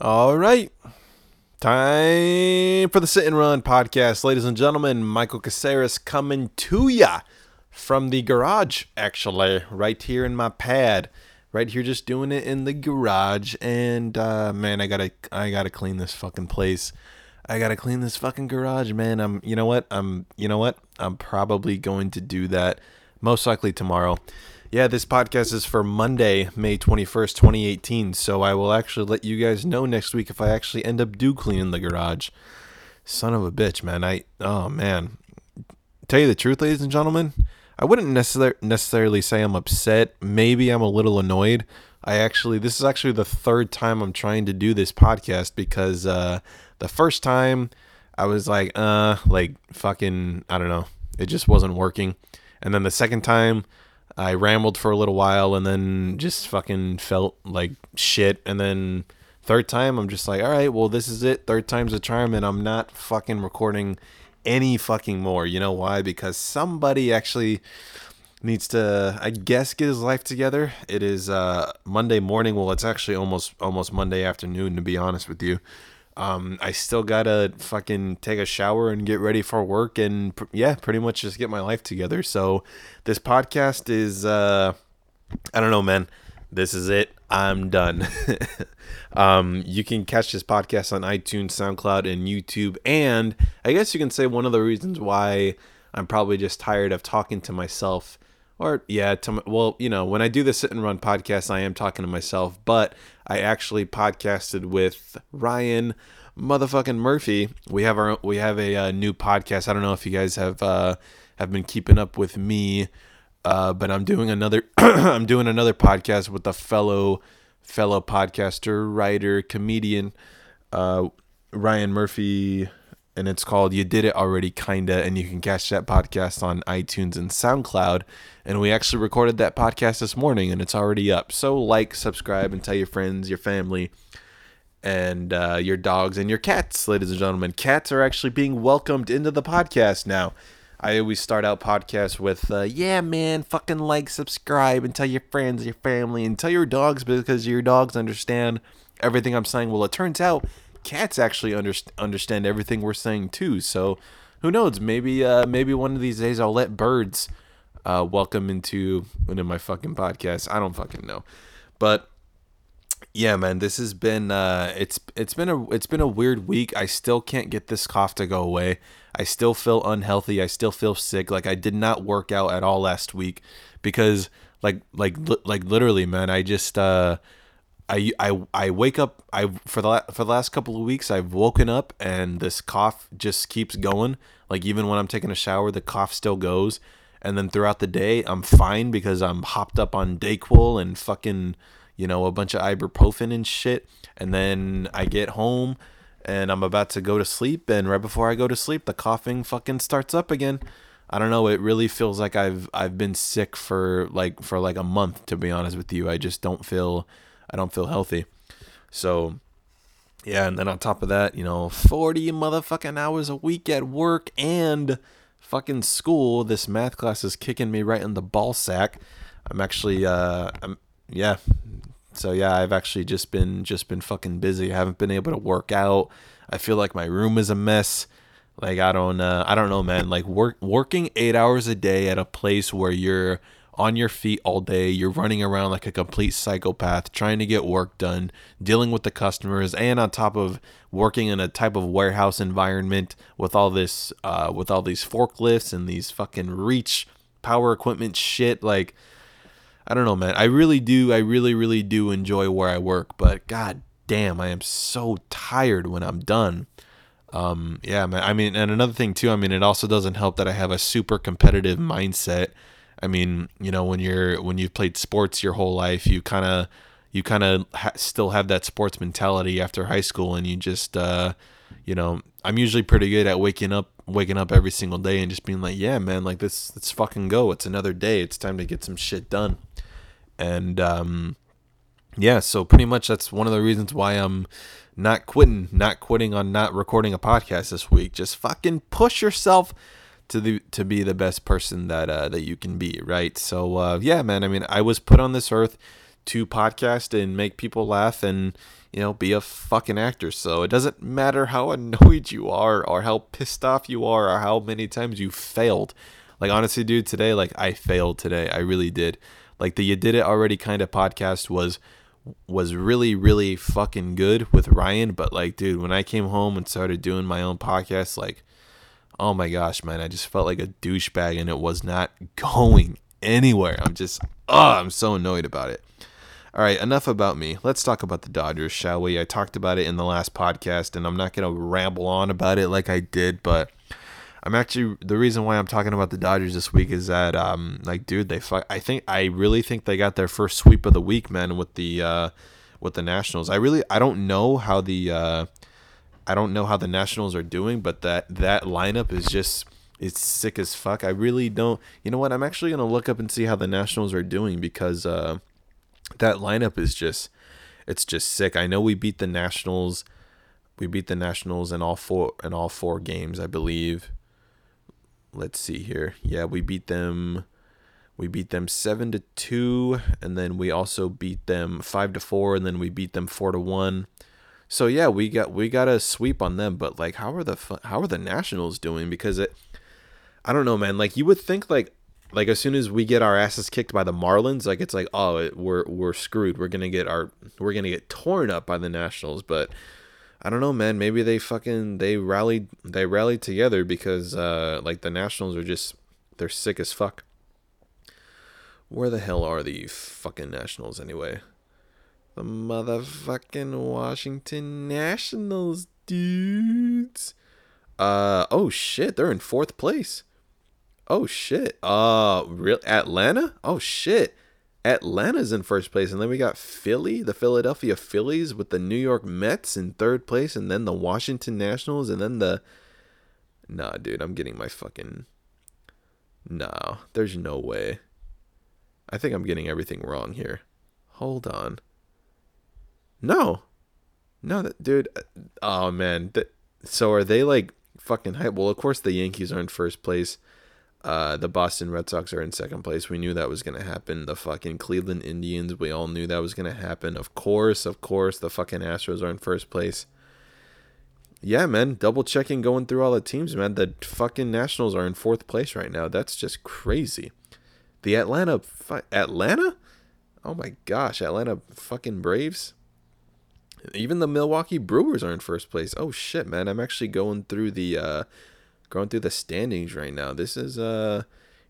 All right. Time for the Sit and Run podcast. Ladies and gentlemen, Michael Caceres coming to ya from the garage, actually, right here in my pad. Right here, just doing it in the garage. And uh, man, I gotta I gotta clean this fucking place. I gotta clean this fucking garage, man. I'm you know what? I'm you know what? I'm probably going to do that most likely tomorrow. Yeah, this podcast is for Monday, May 21st, 2018. So I will actually let you guys know next week if I actually end up do cleaning the garage. Son of a bitch, man. I, oh man. Tell you the truth, ladies and gentlemen, I wouldn't necessar- necessarily say I'm upset. Maybe I'm a little annoyed. I actually, this is actually the third time I'm trying to do this podcast because uh, the first time I was like, uh, like fucking, I don't know. It just wasn't working. And then the second time, I rambled for a little while and then just fucking felt like shit. And then third time, I'm just like, all right, well, this is it. Third time's a charm, and I'm not fucking recording any fucking more. You know why? Because somebody actually needs to, I guess, get his life together. It is uh, Monday morning. Well, it's actually almost almost Monday afternoon, to be honest with you. Um, I still gotta fucking take a shower and get ready for work, and pr- yeah, pretty much just get my life together. So this podcast is, uh, I don't know, man. This is it. I'm done. um, you can catch this podcast on iTunes, SoundCloud, and YouTube. And I guess you can say one of the reasons why I'm probably just tired of talking to myself. Or, yeah, to, well, you know, when I do the sit and run podcast, I am talking to myself, but I actually podcasted with Ryan motherfucking Murphy. We have our we have a, uh new podcast. I don't know if you guys have uh, have been keeping up with me, uh, but I'm doing another I'm doing another podcast with a fellow fellow podcaster, writer, comedian, uh, Ryan Murphy, and it's called "You Did It Already," kinda, and you can catch that podcast on iTunes and SoundCloud. And we actually recorded that podcast this morning, and it's already up. So like, subscribe, and tell your friends, your family and uh, your dogs and your cats, ladies and gentlemen. Cats are actually being welcomed into the podcast now. I always start out podcasts with, uh, "Yeah, man, fucking like, subscribe, and tell your friends, your family, and tell your dogs because your dogs understand everything I'm saying." Well, it turns out cats actually under- understand everything we're saying too. So, who knows? Maybe, uh, maybe one of these days I'll let birds uh, welcome into into my fucking podcast. I don't fucking know, but yeah man this has been uh it's it's been a it's been a weird week i still can't get this cough to go away i still feel unhealthy i still feel sick like i did not work out at all last week because like like li- like literally man i just uh I, I I wake up I for the for the last couple of weeks I've woken up and this cough just keeps going like even when I'm taking a shower the cough still goes and then throughout the day I'm fine because I'm hopped up on Dayquil and fucking you know, a bunch of ibuprofen and shit. And then I get home and I'm about to go to sleep. And right before I go to sleep, the coughing fucking starts up again. I don't know. It really feels like I've I've been sick for like for like a month. To be honest with you, I just don't feel I don't feel healthy. So yeah, and then on top of that, you know, forty motherfucking hours a week at work and fucking school. This math class is kicking me right in the ball sack. I'm actually uh I'm yeah so yeah i've actually just been just been fucking busy i haven't been able to work out i feel like my room is a mess like i don't uh, i don't know man like work working eight hours a day at a place where you're on your feet all day you're running around like a complete psychopath trying to get work done dealing with the customers and on top of working in a type of warehouse environment with all this uh, with all these forklifts and these fucking reach power equipment shit like I don't know, man. I really do. I really, really do enjoy where I work, but god damn, I am so tired when I'm done. Um, yeah, man. I mean, and another thing too. I mean, it also doesn't help that I have a super competitive mindset. I mean, you know, when you're when you've played sports your whole life, you kind of you kind of ha- still have that sports mentality after high school, and you just, uh, you know, I'm usually pretty good at waking up waking up every single day and just being like, yeah, man, like this, let's fucking go. It's another day. It's time to get some shit done and um, yeah, so pretty much that's one of the reasons why I'm not quitting, not quitting on not recording a podcast this week. Just fucking push yourself to the to be the best person that uh, that you can be, right? So uh, yeah, man. I mean, I was put on this earth to podcast and make people laugh and you know be a fucking actor. So it doesn't matter how annoyed you are or how pissed off you are or how many times you failed. Like honestly, dude, today like I failed today. I really did. Like the you did it already kind of podcast was was really really fucking good with Ryan, but like dude, when I came home and started doing my own podcast like oh my gosh, man, I just felt like a douchebag and it was not going anywhere. I'm just oh, I'm so annoyed about it. All right, enough about me. Let's talk about the Dodgers, shall we? I talked about it in the last podcast and I'm not going to ramble on about it like I did, but I'm actually the reason why I'm talking about the Dodgers this week is that um like dude they fuck I think I really think they got their first sweep of the week man with the uh with the Nationals. I really I don't know how the uh I don't know how the Nationals are doing, but that that lineup is just it's sick as fuck. I really don't. You know what? I'm actually gonna look up and see how the Nationals are doing because uh, that lineup is just it's just sick. I know we beat the Nationals. We beat the Nationals in all four in all four games, I believe let's see here. Yeah, we beat them. We beat them seven to two, and then we also beat them five to four, and then we beat them four to one. So yeah, we got we got a sweep on them. But like, how are the how are the Nationals doing? Because it, I don't know, man. Like you would think like like as soon as we get our asses kicked by the Marlins, like it's like oh it, we're we're screwed. We're gonna get our we're gonna get torn up by the Nationals, but I don't know, man. Maybe they fucking they rallied they rallied together because uh like the Nationals are just they're sick as fuck. Where the hell are the fucking Nationals anyway? The motherfucking Washington Nationals, dudes. Uh oh shit, they're in fourth place. Oh shit. Uh real Atlanta? Oh shit. Atlanta's in first place, and then we got Philly, the Philadelphia Phillies, with the New York Mets in third place, and then the Washington Nationals, and then the. Nah, dude, I'm getting my fucking. Nah, there's no way. I think I'm getting everything wrong here. Hold on. No. No, dude. Uh, oh, man. So are they like fucking hype? Well, of course, the Yankees are in first place. Uh, the Boston Red Sox are in second place. We knew that was to happen. The fucking Cleveland Indians, we all knew that was to happen. Of course, of course, the fucking Astros are in first place. Yeah, man, double checking going through all the teams, man. The fucking Nationals are in fourth place right now. That's just crazy. The Atlanta, Atlanta? Oh my gosh, Atlanta fucking Braves. Even the Milwaukee Brewers are in first place. Oh shit, man. I'm actually going through the uh going through the standings right now. This is a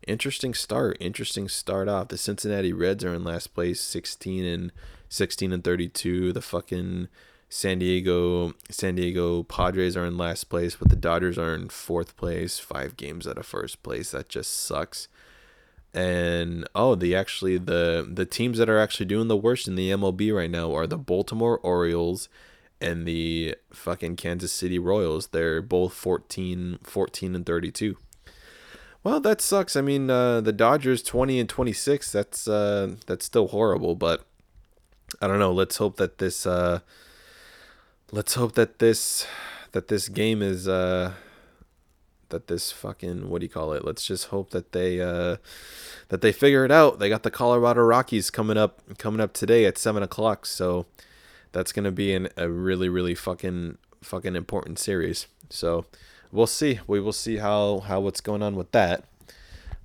interesting start. Interesting start off. The Cincinnati Reds are in last place, 16 and 16 and 32. The fucking San Diego San Diego Padres are in last place, but the Dodgers are in fourth place, 5 games out of first place. That just sucks. And oh, the actually the the teams that are actually doing the worst in the MLB right now are the Baltimore Orioles and the fucking Kansas City Royals. They're both 14, 14 and 32. Well, that sucks. I mean, uh, the Dodgers 20 and 26. That's uh, that's still horrible, but I don't know. Let's hope that this uh, let's hope that this that this game is uh, that this fucking what do you call it? Let's just hope that they uh, that they figure it out. They got the Colorado Rockies coming up coming up today at seven o'clock. So that's to be an, a really really fucking fucking important series. So we'll see. We will see how how what's going on with that.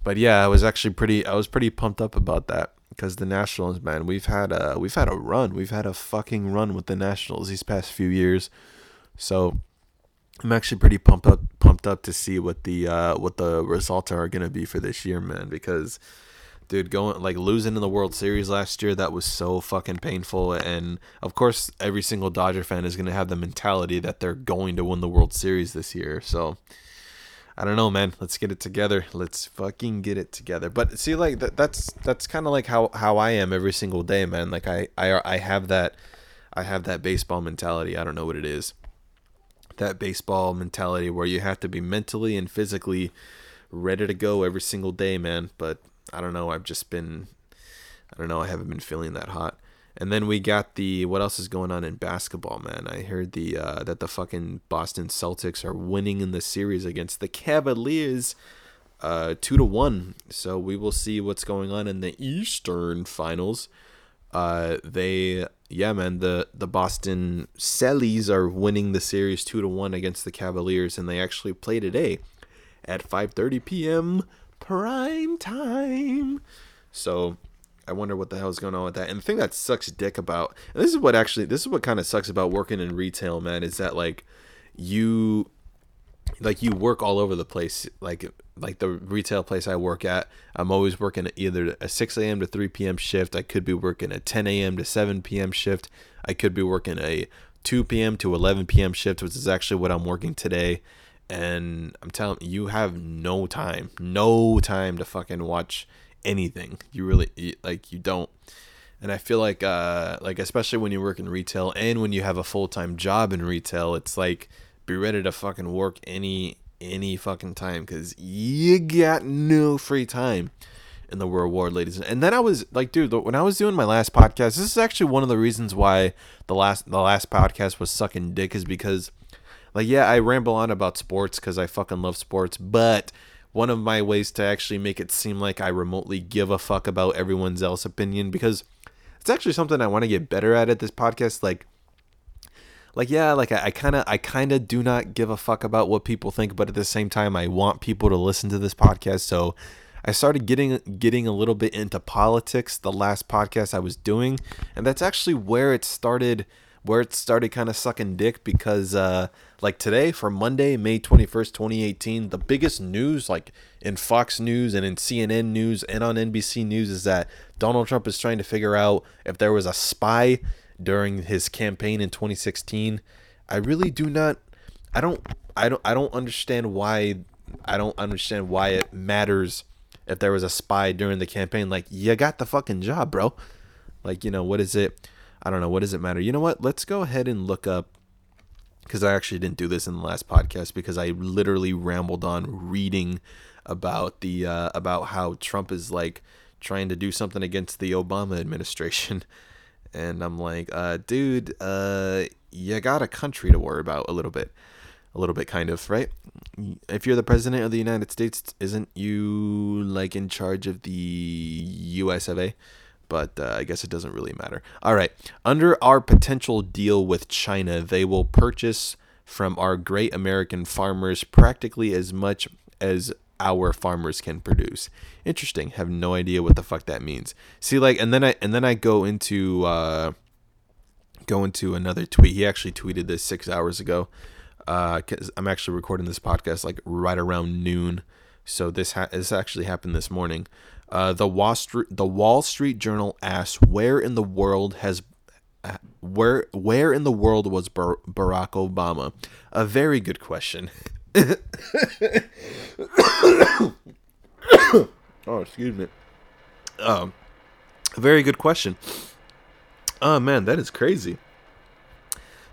But yeah, I was actually pretty I was pretty pumped up about that because the Nationals, man, we've had a we've had a run. We've had a fucking run with the Nationals these past few years. So I'm actually pretty pumped up pumped up to see what the uh, what the results are to be for this year, man, because dude going like losing in the world series last year that was so fucking painful and of course every single dodger fan is to have the mentality that they're going to win the world series this year so i don't know man. Let's get it together. Let's fucking get it together. But see like that, that's that's kind of like how how i am every single day man. Like I, I i have that i have that baseball mentality. I don't know what it is that baseball mentality where you have to be mentally and physically ready to go every single day man but I don't know. I've just been, I don't know. I haven't been feeling that hot. And then we got the what else is going on in basketball, man? I heard the uh, that the fucking Boston Celtics are winning in the series against the Cavaliers, uh, two to one. So we will see what's going on in the Eastern Finals. uh, they yeah man the the Boston Celtics are winning the series two to one against the Cavaliers, and they actually play today at 5:30 p.m. prime time. So I wonder what the hell's going on with that. And the thing that sucks dick about, and this is what actually, this is what kind of sucks about working in retail, man, is that like you, like you work all over the place. Like, like the retail place I work at, I'm always working either a 6 a.m. to 3 p.m. shift. I could be working a 10 a.m. to 7 p.m. shift. I could be working a 2 p.m. to 11 p.m. shift, which is actually what I'm working today. And I'm telling you, you have no time, no time to fucking watch anything. You really like you don't. And I feel like uh like especially when you work in retail and when you have a full-time job in retail, it's like be ready to fucking work any any fucking time cuz you got no free time in the world, ladies. And then I was like, dude, when I was doing my last podcast, this is actually one of the reasons why the last the last podcast was sucking dick is because like yeah, I ramble on about sports cuz I fucking love sports, but one of my ways to actually make it seem like I remotely give a fuck about everyone's else opinion because it's actually something I want to get better at at this podcast. Like, like yeah, like I kind of I kind of do not give a fuck about what people think, but at the same time, I want people to listen to this podcast. So I started getting getting a little bit into politics the last podcast I was doing, and that's actually where it started where it started kind of sucking dick because uh like today for Monday, May 21st, 2018, the biggest news like in Fox News and in CNN News and on NBC News is that Donald Trump is trying to figure out if there was a spy during his campaign in 2016. I really do not I don't I don't I don't understand why I don't understand why it matters if there was a spy during the campaign like you got the fucking job, bro. Like, you know, what is it? I don't know. What does it matter? You know what? Let's go ahead and look up because I actually didn't do this in the last podcast because I literally rambled on reading about the uh, about how Trump is like trying to do something against the Obama administration, and I'm like, uh, dude, uh, you got a country to worry about a little bit, a little bit, kind of, right? If you're the president of the United States, isn't you like in charge of the U.S. of A? but uh, I guess it doesn't really matter. All right. Under our potential deal with China, they will purchase from our great American farmers practically as much as our farmers can produce. Interesting. Have no idea what the fuck that means. See like and then I and then I go into uh go into another tweet. He actually tweeted this 6 hours ago. Uh cuz I'm actually recording this podcast like right around noon. So this ha- this actually happened this morning. Uh, the Wall Street the Wall Street Journal asks where in the world has where where in the world was Bar- Barack Obama? A very good question. oh, excuse me. Um, very good question. Oh man, that is crazy.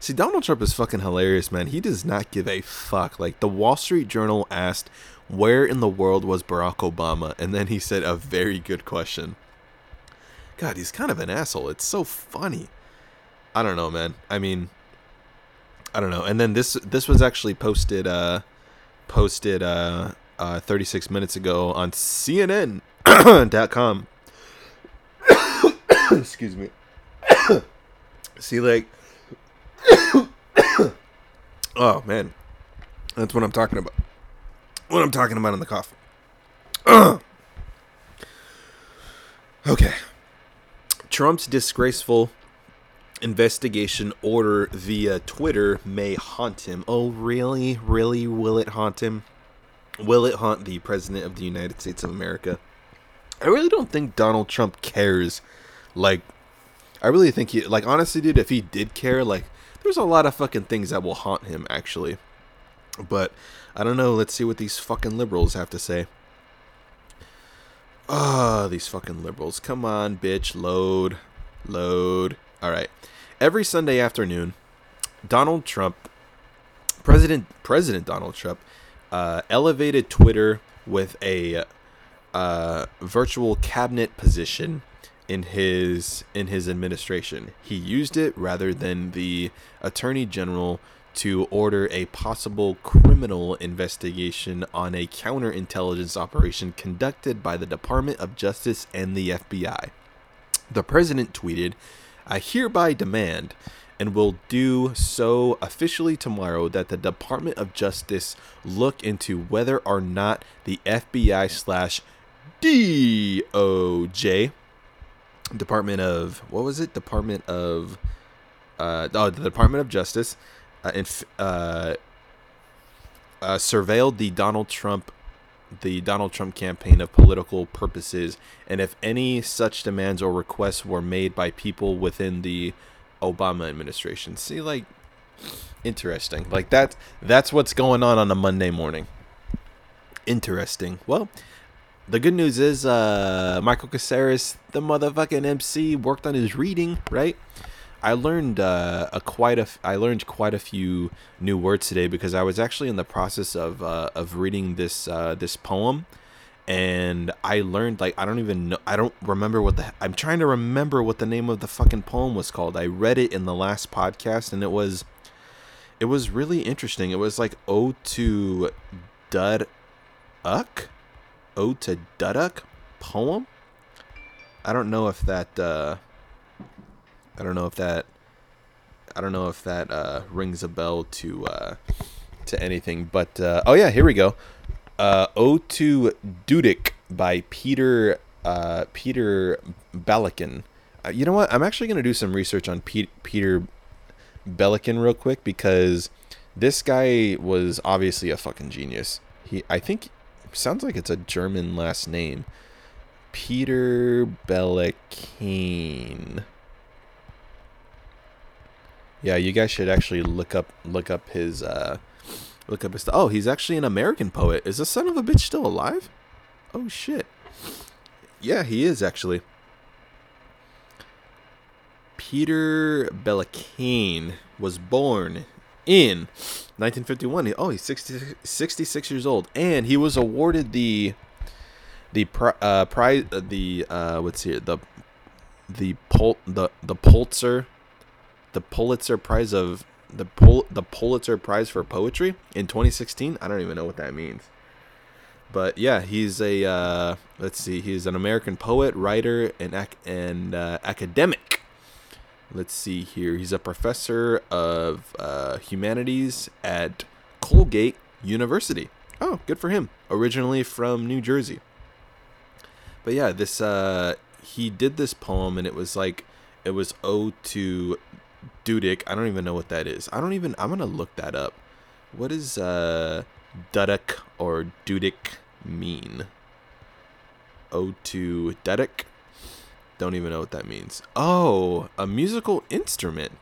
See, Donald Trump is fucking hilarious, man. He does not give a fuck. Like the Wall Street Journal asked where in the world was Barack Obama? And then he said, A very good question. God, he's kind of an asshole. It's so funny. I don't know, man. I mean, I don't know. And then this this was actually posted uh posted uh, uh 36 minutes ago on CNN.com. Excuse me. See, like, oh man, that's what I'm talking about what I'm talking about in the coffin. okay. Trump's disgraceful investigation order via Twitter may haunt him. Oh, really? Really? Will it haunt him? Will it haunt the President of the United States of America? I really don't think Donald Trump cares. Like, I really think he, like, honestly, dude, if he did care, like, there's a lot of fucking things that will haunt him, actually. But I don't know. Let's see what these fucking liberals have to say. Ah, oh, these fucking liberals. Come on, bitch. Load. Load. All right. Every Sunday afternoon, Donald Trump, President President Donald Trump, uh, elevated Twitter with a uh, virtual cabinet position in his in his administration. He used it rather than the attorney general to order a possible criminal investigation on a counterintelligence operation conducted by the Department of Justice and the FBI. The president tweeted, I hereby demand and will do so officially tomorrow that the Department of Justice look into whether or not the FBI slash DOJ Department of what was it? Department of uh, oh, the Department of Justice uh, inf- uh, uh, surveilled the Donald Trump the Donald Trump campaign of political purposes, and if any such demands or requests were made by people within the Obama administration. See, like, interesting. Like that. That's what's going on on a Monday morning. Interesting. Well, the good news is, uh, Michael Caceres, the motherfucking MC, worked on his reading. Right. I learned uh, a quite a I learned quite a few new words today because I was actually in the process of uh, of reading this uh, this poem, and I learned like I don't even know I don't remember what the I'm trying to remember what the name of the fucking poem was called. I read it in the last podcast and it was it was really interesting. It was like Ode to Dud Uck? Ode to Duduk poem? I don't know if that uh I don't know if that I don't know if that uh, rings a bell to uh, to anything, but uh, oh yeah, here we go. Uh, Ode to Dudik by Peter uh, Peter Belikin. Uh, you know what? I'm actually gonna do some research on Pe- Peter Belikin real quick because this guy was obviously a fucking genius. He, I think, sounds like it's a German last name. Peter Belikin. Yeah, you guys should actually look up look up his uh look up his Oh, he's actually an American poet. Is the son of a bitch still alive? Oh shit. Yeah, he is actually. Peter Bellakane was born in 1951. Oh, he's 60, 66 years old, and he was awarded the the uh, prize uh, the uh, what's here the the Pul- the the Pulitzer the Pulitzer Prize of the Pul- the Pulitzer Prize for Poetry in 2016. I don't even know what that means. But yeah, he's a uh, let's see, he's an American poet, writer, and ac- and uh, academic. Let's see here. He's a professor of uh, humanities at Colgate University. Oh, good for him. Originally from New Jersey. But yeah, this uh, he did this poem, and it was like it was ode to Dudik. I don't even know what that is. I don't even. I'm gonna look that up. What does uh, Duduk or Dudik mean? Ode to Duduk. Don't even know what that means. Oh, a musical instrument.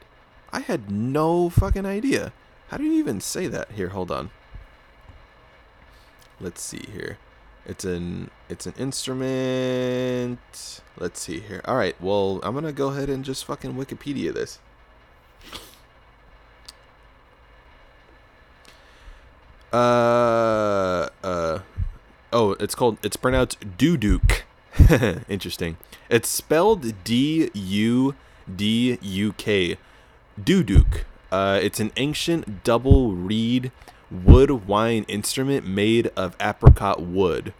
I had no fucking idea. How do you even say that? Here, hold on. Let's see here. It's an it's an instrument. Let's see here. All right. Well, I'm gonna go ahead and just fucking Wikipedia this. Uh, uh, oh, it's called, it's pronounced Duduk. Interesting. It's spelled D U D U K. Duduk. Uh, it's an ancient double reed woodwind instrument made of apricot wood.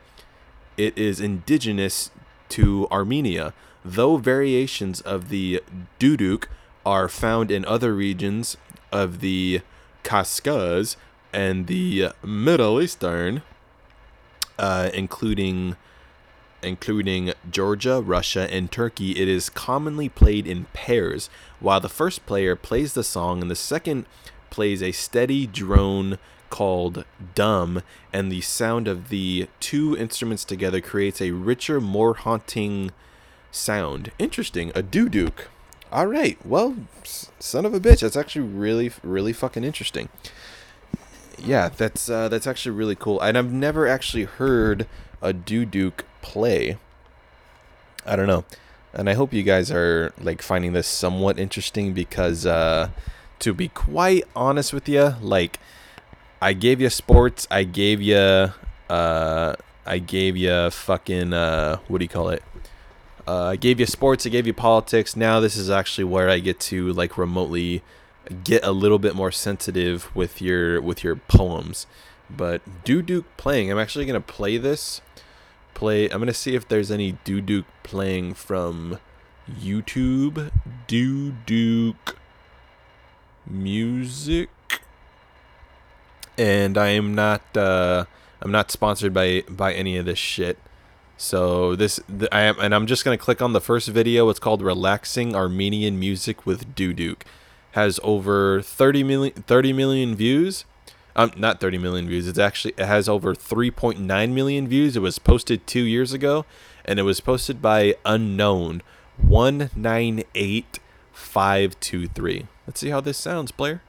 It is indigenous to Armenia, though variations of the duduk are found in other regions of the Kafkas and the Middle Eastern, uh, including including Georgia, Russia, and Turkey, it is commonly played in pairs, while the first player plays the song and the second plays a steady drone called dum, and the sound of the two instruments together creates a richer, more haunting sound. Interesting, a duduk. All right, well, son of a bitch, that's actually really, really fucking interesting yeah, that's uh, that's actually really cool. And I've never actually heard a Duduk play. I don't know. And I hope you guys are like finding this somewhat interesting because uh to be quite honest with you, like I gave you sports, I gave you uh I gave you fucking uh what do you call it? Uh, I gave you sports, I gave you politics. Now this is actually where I get to like remotely get a little bit more sensitive with your with your poems. But Duduk playing, I'm actually gonna play this. Play. I'm gonna see if there's any Duduk playing from YouTube Do Duke Music. And I am not uh I'm not sponsored by by any of this shit. So this I am and I'm just to click on the first video. It's called Relaxing Armenian Music with Duduk. Has over 30 million 30 million views. Um not 30 million views. It's actually it has over 3.9 million views. It was posted 2 years ago and it was posted by unknown 198523. Let's see how this sounds, player.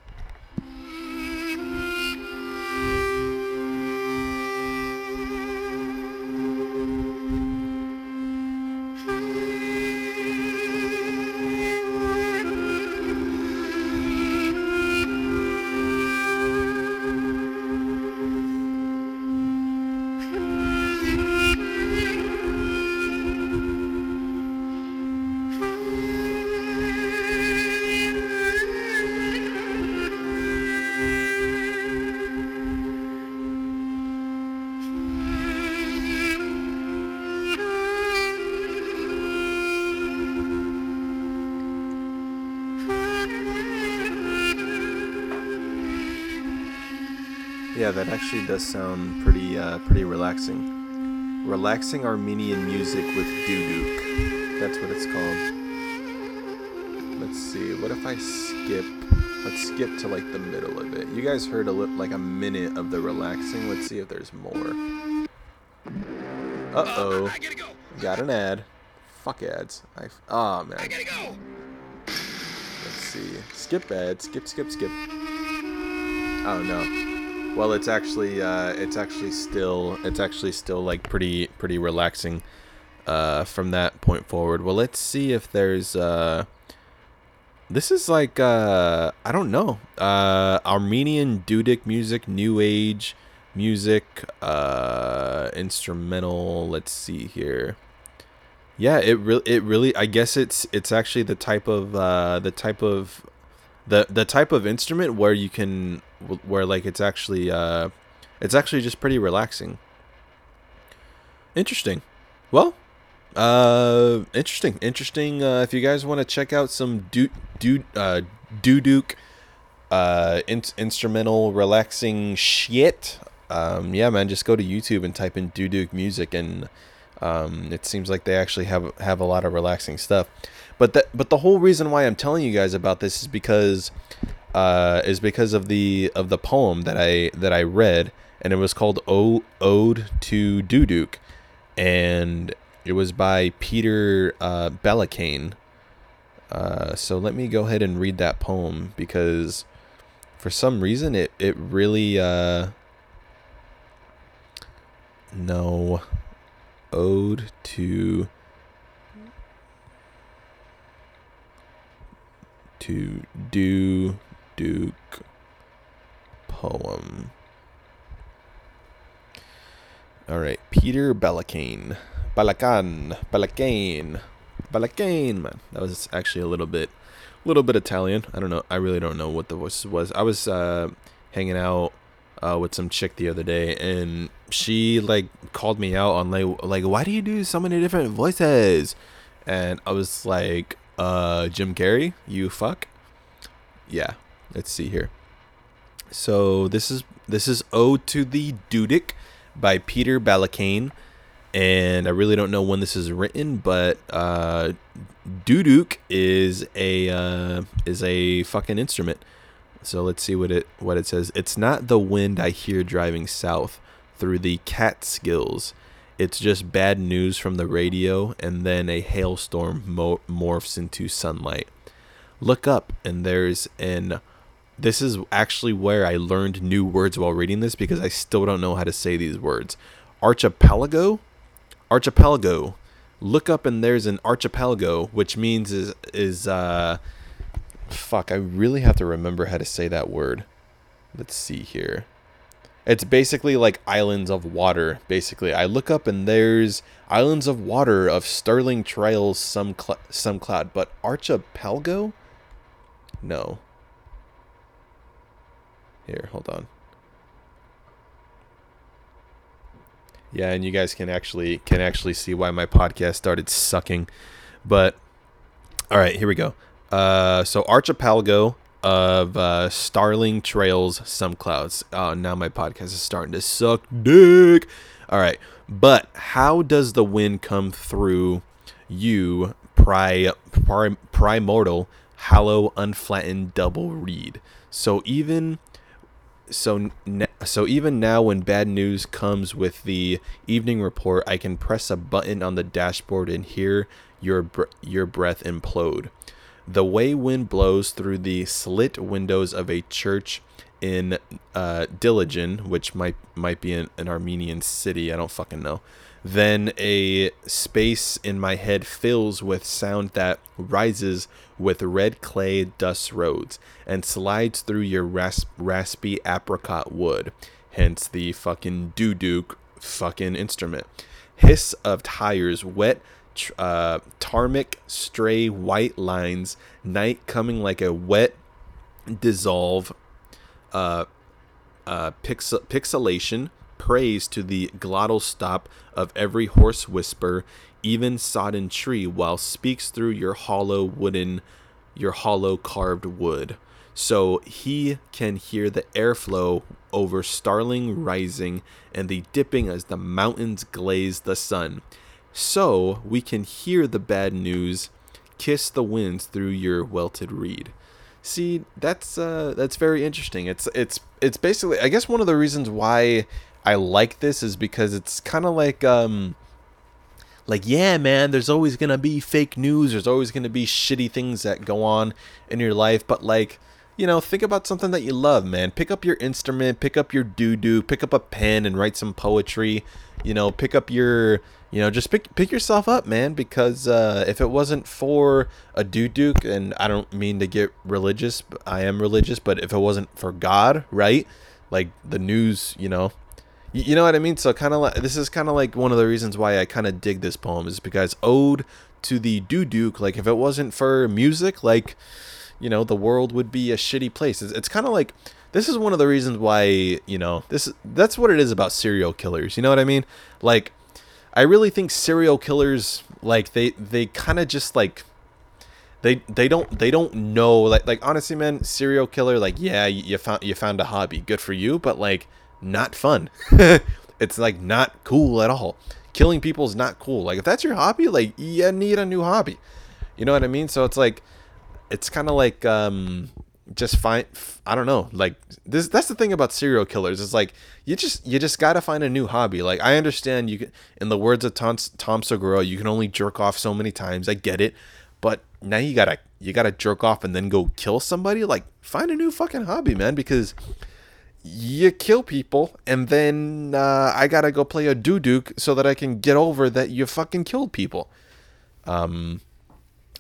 Yeah, that actually does sound pretty uh, pretty relaxing. Relaxing Armenian music with Duduk. That's what it's called. Let's see. What if I skip? Let's skip to like the middle of it. You guys heard a li- like a minute of the relaxing. Let's see if there's more. Uh oh. Got an ad. Fuck ads. I. Oh man. Let's see. Skip ad. Skip. Skip. Skip. Oh no. Well, it's actually uh, it's actually still it's actually still like pretty pretty relaxing uh, from that point forward. Well, let's see if there's uh, this is like uh, I don't know uh, Armenian Dudic music, New Age music, uh, instrumental. Let's see here. Yeah, it really it really I guess it's it's actually the type of uh, the type of the the type of instrument where you can where like it's actually uh it's actually just pretty relaxing. Interesting. Well uh interesting interesting uh if you guys want to check out some do do uh duduk uh in- instrumental relaxing shit um yeah man just go to youtube and type in duduk music and um it seems like they actually have have a lot of relaxing stuff. But that but the whole reason why I'm telling you guys about this is because uh, is because of the of the poem that I that I read, and it was called o- "Ode to Duduk," and it was by Peter uh, Bellacane. Uh, so let me go ahead and read that poem because for some reason it it really uh, no ode to to do Duke poem. All right, Peter Bellacane, Balacan, Balakane, Bellacane. Man, that was actually a little bit, a little bit Italian. I don't know. I really don't know what the voice was. I was uh, hanging out uh, with some chick the other day, and she like called me out on like like why do you do so many different voices? And I was like, uh, Jim Carrey, you fuck. Yeah, let's see here. So this is this is Ode to the Dudic by Peter Balakane. and I really don't know when this is written, but uh, Duduk is a uh, is a fucking instrument. So let's see what it what it says. It's not the wind I hear driving south through the Catskills. It's just bad news from the radio, and then a hailstorm mo- morphs into sunlight. Look up, and there's an. This is actually where I learned new words while reading this because I still don't know how to say these words. Archipelago, archipelago. Look up, and there's an archipelago, which means is is uh. Fuck, I really have to remember how to say that word. Let's see here. It's basically like islands of water. Basically, I look up and there's islands of water of Sterling Trails, some cl- some cloud, but archipelago. No. Here, hold on. Yeah, and you guys can actually can actually see why my podcast started sucking, but All right, here we go. Uh, so archipelago of uh, Starling Trails, some clouds. Uh, now my podcast is starting to suck dick. All right, but how does the wind come through you, pri, pri primordial, hollow, unflattened double reed? So even so so even now when bad news comes with the evening report i can press a button on the dashboard and hear your your breath implode the way wind blows through the slit windows of a church in uh, Dilijan, which might might be an Armenian city, I don't fucking know. Then a space in my head fills with sound that rises with red clay dust roads and slides through your rasp, raspy apricot wood, hence the fucking doo fucking instrument. Hiss of tires, wet uh, tarmac stray white lines, night coming like a wet dissolve, uh, uh, pix- pixelation, praise to the glottal stop of every hoarse whisper, even sodden tree, while speaks through your hollow wooden, your hollow carved wood. So he can hear the airflow over starling rising and the dipping as the mountains glaze the sun. So we can hear the bad news kiss the winds through your welted reed. See that's uh that's very interesting. It's it's it's basically i guess one of the reasons why i like this is because it's kind of like um like yeah man there's always gonna be fake news there's always gonna be shitty things that go on in your life but like you know think about something that you love man pick up your instrument pick up your doo-doo pick up a pen and write some poetry you know pick up your you know, just pick pick yourself up, man. Because uh, if it wasn't for a doo-doo and I don't mean to get religious, I am religious, but if it wasn't for God, right? Like the news, you know, you, know what I mean. So kind of like this is kind of like one of the reasons why I kind of dig this poem is because ode to the duke. Like if it wasn't for music, like you know, the world would be a shitty place. It's, it's kind of like this is one of the reasons why you know this that's what it is about serial killers. You know what I mean? Like I really think serial killers like they they kind of just like they they don't they don't know like like honestly man serial killer like yeah you, you found you found a hobby good for you but like not fun. It's like not cool at all. Killing people is not cool. Like if that's your hobby like you need a new hobby. You know what i mean? So it's like it's kind of like um just find I don't know. Like this that's the thing about serial killers. It's like you just you just got to find a new hobby. Like I understand you can in the words of Tom, Tom Segura you can only jerk off so many times. I get it. But now you got to you got to jerk off and then go kill somebody. Like find a new fucking hobby man because you kill people and then uh, I got to go play a doo-doo so that I can get over that you fucking killed people um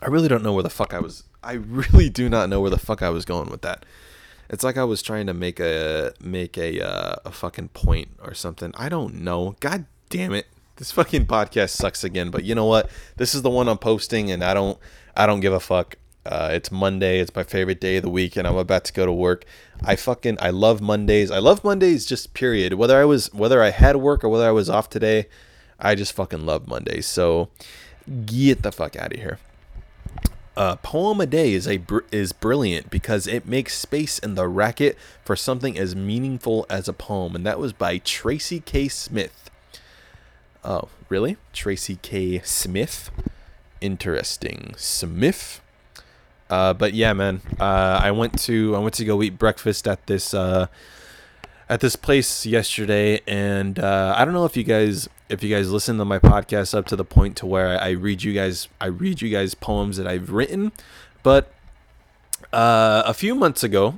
I really don't know where the fuck I was I really do not know where the fuck I was going with that. It's like I was trying to make a make a uh, a fucking point or something. I don't know. God damn it. This fucking podcast sucks again, but you know what? This is the one I'm posting and I don't I don't give a fuck. Uh, it's Monday. It's my favorite day of the week, and I'm about to go to work. I fucking I love Mondays. I love Mondays just period. Whether I was whether I had work or whether I was off today, I just fucking love Mondays. So get the fuck out of here. Uh, poem a day is a br- is brilliant because it makes space in the racket for something as meaningful as a poem, and that was by Tracy K. Smith. Oh, really? Tracy K. Smith. Interesting. Smith. Uh, but yeah, man. Uh, I went to I went to go eat breakfast at this uh, at this place yesterday, and uh, I don't know if you guys if you guys listen to my podcast up to the point to where I, I read you guys I read you guys poems that I've written, but uh, a few months ago,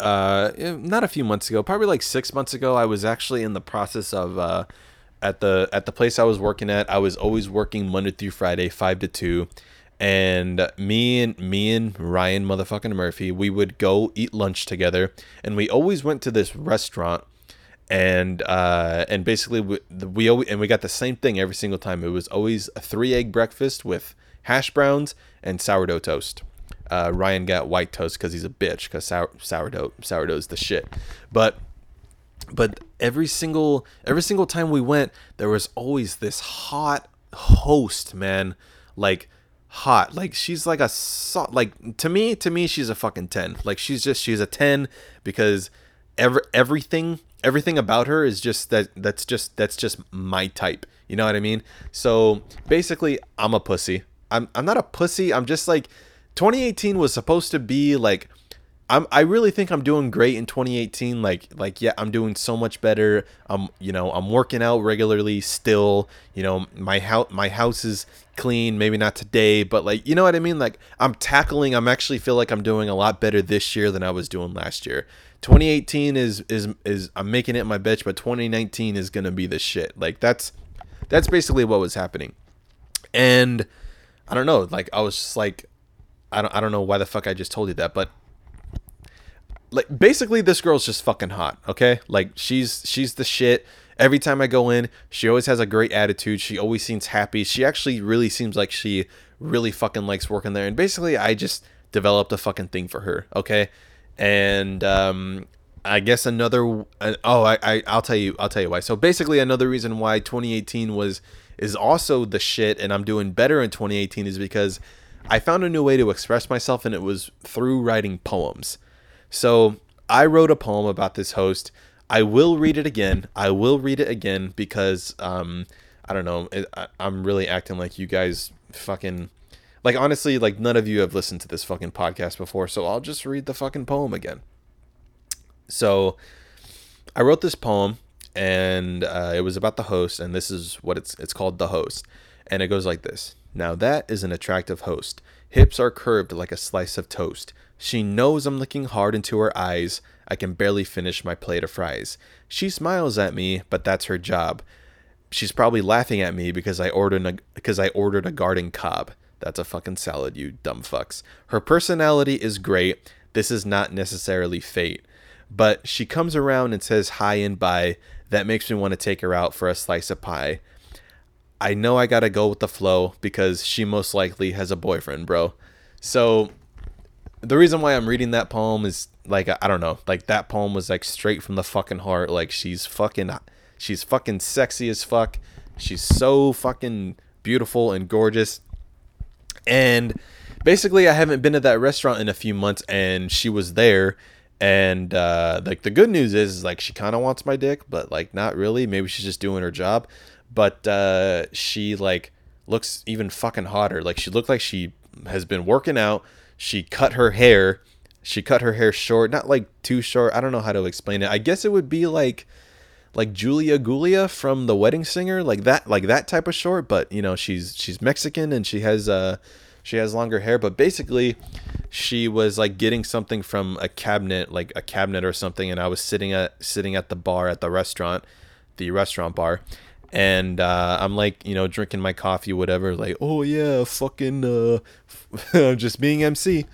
eh, not a few months ago, probably like six months ago, I was actually in the process of at the at the place I was working at. I was always working Monday through Friday, five to two, and me and me and Ryan motherfucking Murphy, we would go eat lunch together, and we always went to this restaurant and uh, and basically we, we always, and we got the same thing every single time. It was always a three egg breakfast with hash browns and sourdough toast. Uh, Ryan got white toast because he's a bitch because sour, sourdough sourdough's the shit. But but every single every single time we went, there was always this hot host, man. Like hot. Like she's like a so, like to me to me she's a fucking 10. Like she's just she's a 10 because every everything everything about her is just that that's just that's just my type. You know what I mean? So basically I'm a pussy. I'm I'm not a pussy. I'm just like 2018 was supposed to be like I'm I really think I'm doing great in 2018. Like like yeah, I'm doing so much better. I'm you know I'm working out regularly still. You know my house my house is clean. Maybe not today, but like you know what I mean. Like I'm tackling. I'm actually feel like I'm doing a lot better this year than I was doing last year. 2018 is is is I'm making it my bitch, but 2019 is gonna be the shit. Like that's that's basically what was happening, and I don't know. Like I was just like I don't I don't know why the fuck I just told you that, but like basically this girl's just fucking hot okay? Like she's she's the shit. Every time i go in she always has a great attitude. She always seems happy. She actually really seems like she really fucking likes working there. And basically i just developed a fucking thing for her okay? And um i guess another uh, oh I, I i'll tell you i'll tell you why. So basically another reason why 2018 was is also the shit and i'm doing better in 2018 is because i found a new way to express myself and it was through writing poems so I wrote a poem about this host. I will read it again. I will read it again because um, I don't know. I, I'm really acting like you guys fucking like honestly like none of you have listened to this fucking podcast before. So I'll just read the fucking poem again. So I wrote this poem and uh, it was about the host and this is what it's it's called the host and it goes like this now that is an attractive host hips are curved like a slice of toast she knows I'm looking hard into her eyes. I can barely finish my plate of fries. She smiles at me, but that's her job. She's probably laughing at me because I ordered a, because I ordered a garden cob. That's a fucking salad, you dumb fucks. Her personality is great. This is not necessarily fate. But she comes around and says hi and bye. That makes me want to take her out for a slice of pie. I know I gotta go with the flow because she most likely has a boyfriend, bro. So the reason why I'm reading that poem is like I don't know, like that poem was like straight from the fucking heart. Like she's fucking, she's fucking sexy as fuck. She's so fucking beautiful and gorgeous. And basically, I haven't been to that restaurant in a few months, and she was there. And uh, like the good news is, is like she kind of wants my dick, but like not really. Maybe she's just doing her job. But uh, she like looks even fucking hotter. Like she looked like she has been working out she cut her hair. She cut her hair short, not like too short. I don't know how to explain it. I guess it would be like like Julia Gulia from The Wedding Singer, like that like that type of short, but you know, she's she's Mexican and she has uh she has longer hair, but basically she was like getting something from a cabinet, like a cabinet or something, and I was sitting at sitting at the bar at the restaurant, the restaurant bar, and uh, I'm like, you know, drinking my coffee, whatever. Like, oh yeah, fucking, uh, just being MC.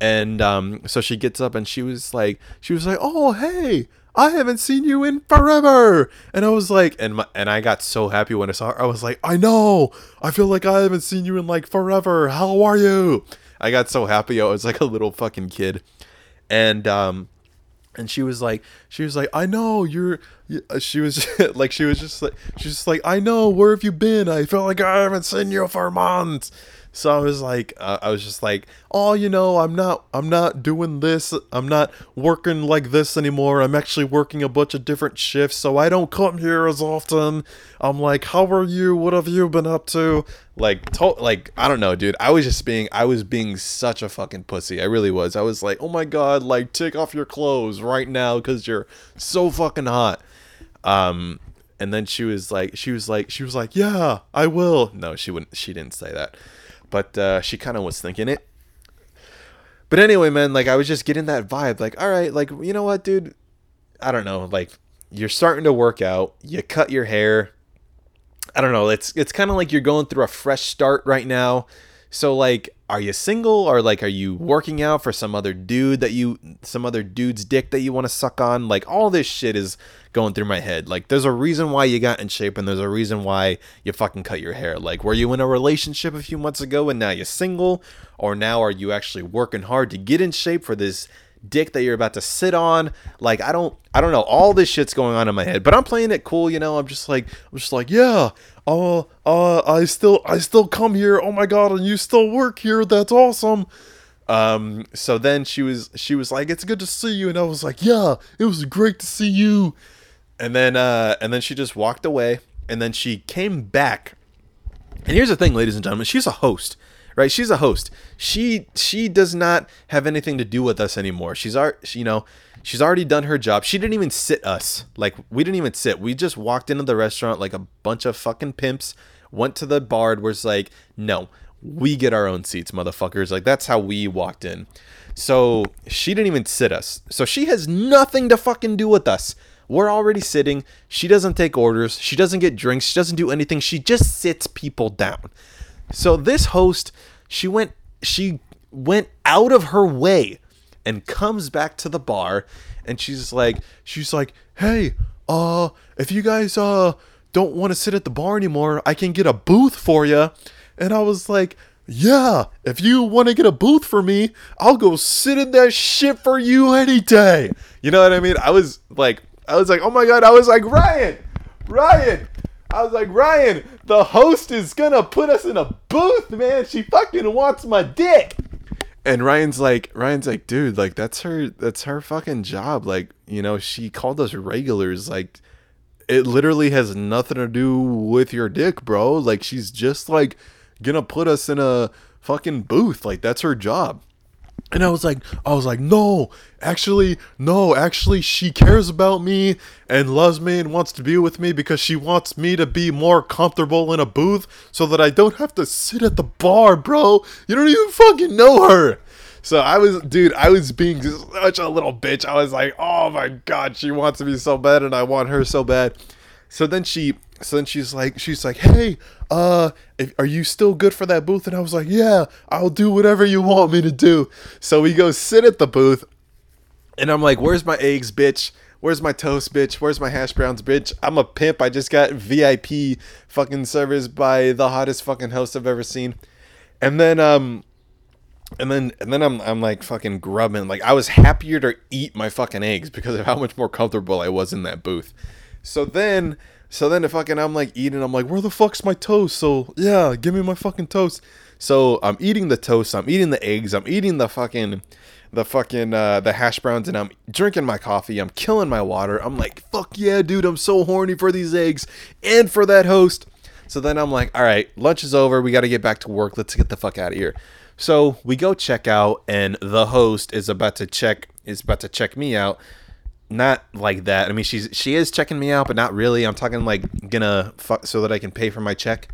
And um, so she gets up and she was like, she was like, oh hey, I haven't seen you in forever. And I was like, and my, and I got so happy when I saw her. I was like, I know, I feel like I haven't seen you in like forever. How are you? I got so happy. I was like a little fucking kid. And um, and she was like she was like i know you're uh, she was like she was just like she's just like i know where have you been? I felt like i haven't seen you for months so I was like, uh, I was just like, oh, you know, I'm not, I'm not doing this. I'm not working like this anymore. I'm actually working a bunch of different shifts, so I don't come here as often. I'm like, how are you? What have you been up to? Like, to- like I don't know, dude. I was just being, I was being such a fucking pussy. I really was. I was like, oh my god, like take off your clothes right now because you're so fucking hot. Um, and then she was like, she was like, she was like, yeah, I will. No, she wouldn't. She didn't say that but uh, she kind of was thinking it. But anyway, man, like I was just getting that vibe, like, all right, like you know what, dude, I don't know, like you're starting to work out, you cut your hair. I don't know, it's it's kind of like you're going through a fresh start right now. So like, are you single or like are you working out for some other dude that you some other dude's dick that you want to suck on? Like all this shit is going through my head. Like there's a reason why you got in shape and there's a reason why you fucking cut your hair. Like were you in a relationship a few months ago and now you're single or now are you actually working hard to get in shape for this dick that you're about to sit on. Like I don't I don't know. All this shit's going on in my head, but I'm playing it cool, you know. I'm just like I'm just like, yeah, oh, uh, I still, I still come here. Oh my god, and you still work here? That's awesome. Um, so then she was, she was like, it's good to see you, and I was like, yeah, it was great to see you. And then, uh, and then she just walked away, and then she came back. And here's the thing, ladies and gentlemen, she's a host right she's a host she she does not have anything to do with us anymore she's our you know she's already done her job. She didn't even sit us. Like we didn't even sit. We just walked into the restaurant like a bunch of fucking pimps went to the bar was like no we get our own seats motherfuckers. Like that's how we walked in. So she didn't even sit us. So she has nothing to fucking do with us. We're already sitting. She doesn't take orders. She doesn't get drinks. She doesn't do anything. She just sits people down. So this host, she went she went out of her way and comes back to the bar and she's like she's like, "Hey, uh if you guys uh don't want to sit at the bar anymore, I can get a booth for you." And I was like, "Yeah, if you want to get a booth for me, I'll go sit in that shit for you any day." You know what I mean? I was like I was like, "Oh my god, I was like, "Ryan, Ryan, I was like, Ryan, the host is gonna put us in a booth, man. She fucking wants my dick. And Ryan's like, Ryan's like, dude, like that's her, that's her fucking job. Like, you know, she called us regulars. Like, it literally has nothing to do with your dick, bro. Like, she's just like gonna put us in a fucking booth. Like, that's her job. And I was like, I was like, no, actually, no, actually, she cares about me and loves me and wants to be with me because she wants me to be more comfortable in a booth so that I don't have to sit at the bar, bro. You don't even fucking know her. So I was, dude, I was being such a little bitch. I was like, oh my god, she wants me so bad and I want her so bad. So then she so then she's like she's like hey uh are you still good for that booth? And i was like yeah i'll do whatever you want me to do. So we go sit at the booth and i'm like where's my eggs bitch? Where's my toast bitch? Where's my hash browns bitch? I'm a pimp. I just got vip fucking service by the hottest fucking host i've ever seen. And then um and then and then I'm I'm like fucking grubbing. Like I was happier to eat my fucking eggs because of how much more comfortable I was in that booth. So then so then if fucking I'm like eating, I'm like, where the fuck's my toast? So yeah, give me my fucking toast. So I'm eating the toast, I'm eating the eggs, I'm eating the fucking the fucking uh, the hash browns and I'm drinking my coffee, I'm killing my water. I'm like, fuck yeah, dude, I'm so horny for these eggs and for that host. So then I'm like, all right, lunch is over, we got to get back to work. Let's get the fuck out of here. So we go check out and the host is about to check is about to check me out not like that. I mean, she's she is checking me out, but not really. I'm talking like gonna fuck so that I can pay for my check.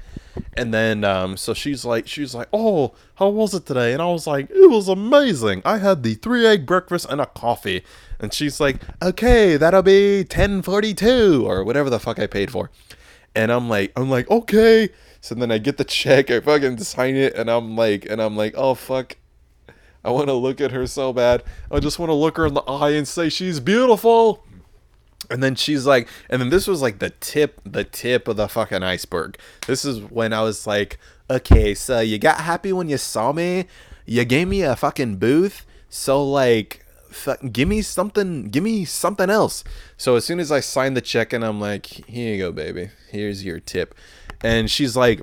And then um, so she's like she's like, "Oh, how was it today?" And I was like, "It was amazing. I had the three egg breakfast and a coffee." And she's like, "Okay, that'll be 10.42 or whatever the fuck I paid for." And I'm like, I'm like, "Okay." So then I get the check, I fucking sign it, and I'm like, and I'm like, "Oh fuck." I want to look at her so bad. I just want to look her in the eye and say she's beautiful. And then she's like, and then this was like the tip, the tip of the fucking iceberg. This is when I was like, okay, so you got happy when you saw me. You gave me a fucking booth. So like, give me something, give me something else. So as soon as I signed the check and I'm like, here you go, baby. Here's your tip. And she's like,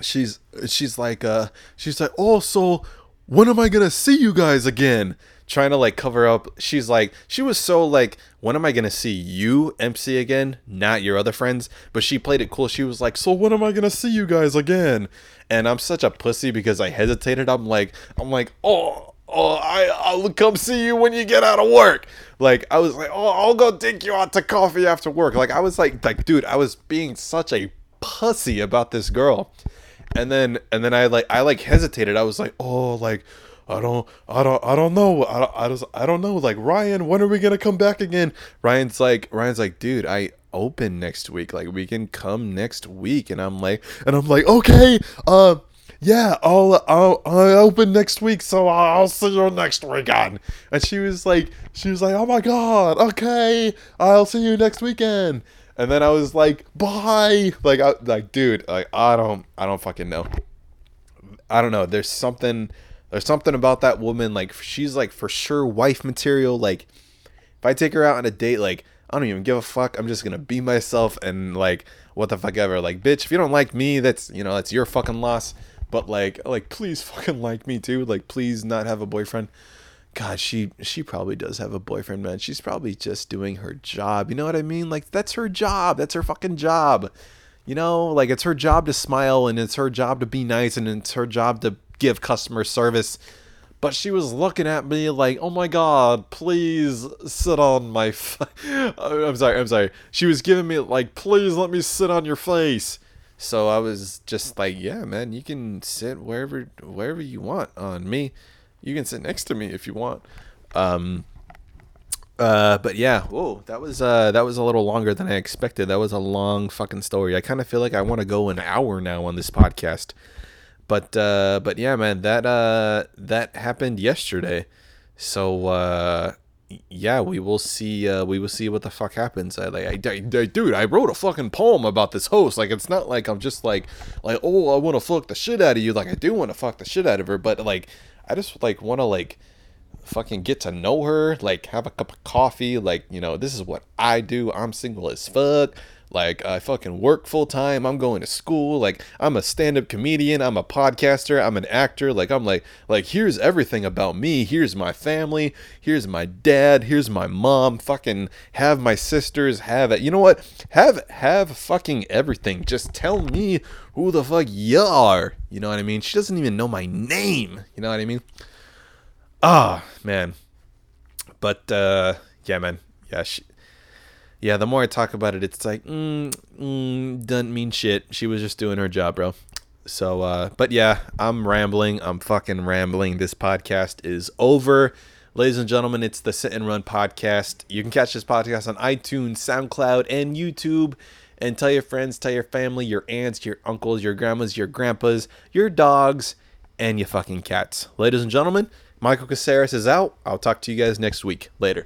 she's she's like, uh, she's like, oh, so when am I gonna see you guys again? Trying to like cover up. She's like, she was so like, when am I gonna see you MC again? Not your other friends. But she played it cool. She was like, so when am I gonna see you guys again? And I'm such a pussy because I hesitated. I'm like, I'm like, oh, oh, I, I'll come see you when you get out of work. Like I was like, oh, I'll go take you out to coffee after work. Like I was like, like, dude, I was being such a pussy about this girl and then and then I like I like hesitated. I was like, oh, like I don't I don't I don't know. I don't, I just I don't know. Like Ryan, when are we gonna come back again? Ryan's like Ryan's like, dude, I open next week. Like we can come next week. And I'm like and I'm like, okay, uh yeah, I'll I'll I open next week, so I'll see you next weekend. And she was like, she was like, oh my god, okay, I'll see you next weekend. And then I was like, bye. Like, I, like, dude, like, I don't, I don't fucking know. I don't know. There's something, there's something about that woman. Like, she's like for sure wife material. Like, if I take her out on a date, like, I don't even give a fuck. I'm just gonna be myself and like what the fuck ever. Like, bitch, if you don't like me, that's you know that's your fucking loss. But like, like please fucking like me too. Like, please not have a boyfriend. God, she she probably does have a boyfriend, man. She's probably just doing her job. You know what I mean? Like that's her job. That's her fucking job. You know, like it's her job to smile and it's her job to be nice and it's her job to give customer service. But she was looking at me like, "Oh my god, please sit on my. I'm sorry, I'm sorry. She was giving me like, "Please let me sit on your face." So I was just like, "Yeah, man, you can sit wherever wherever you want on me." You can sit next to me if you want. Um, uh, but yeah, whoa, that was uh, that was a little longer than I expected. That was a long fucking story. I kind of feel like I want to go an hour now on this podcast. But uh, but yeah, man, that uh, that happened yesterday. So uh, yeah, we will see. Uh, we will see what the fuck happens. I like, I, I, dude, I wrote a fucking poem about this host. Like, it's not like I'm just like, like, oh, I want to fuck the shit out of you. Like, I do want to fuck the shit out of her, but like, I just like want to like fucking get to know her, like have a cup of coffee, like, you know, this is what I do. I'm single as fuck. Like I fucking work full time. I'm going to school. Like I'm a stand-up comedian. I'm a podcaster. I'm an actor. Like I'm like like here's everything about me. Here's my family. Here's my dad. Here's my mom. Fucking have my sisters. Have it. You know what? Have have fucking everything. Just tell me who the fuck you are. You know what I mean? She doesn't even know my name. You know what I mean? Ah, man. But uh yeah, man. Yeah, she yeah, the more I talk about it, it's like, mm, mm, doesn't mean shit. She was just doing her job, bro. So, uh, but yeah, I'm rambling. I'm fucking rambling. This podcast is over. Ladies and gentlemen, it's the Sit and Run podcast. You can catch this podcast on iTunes, SoundCloud, and YouTube. And tell your friends, tell your family, your aunts, your uncles, your grandmas, your grandpas, your dogs, and your fucking cats. Ladies and gentlemen, Michael Caceres is out. I'll talk to you guys next week. Later.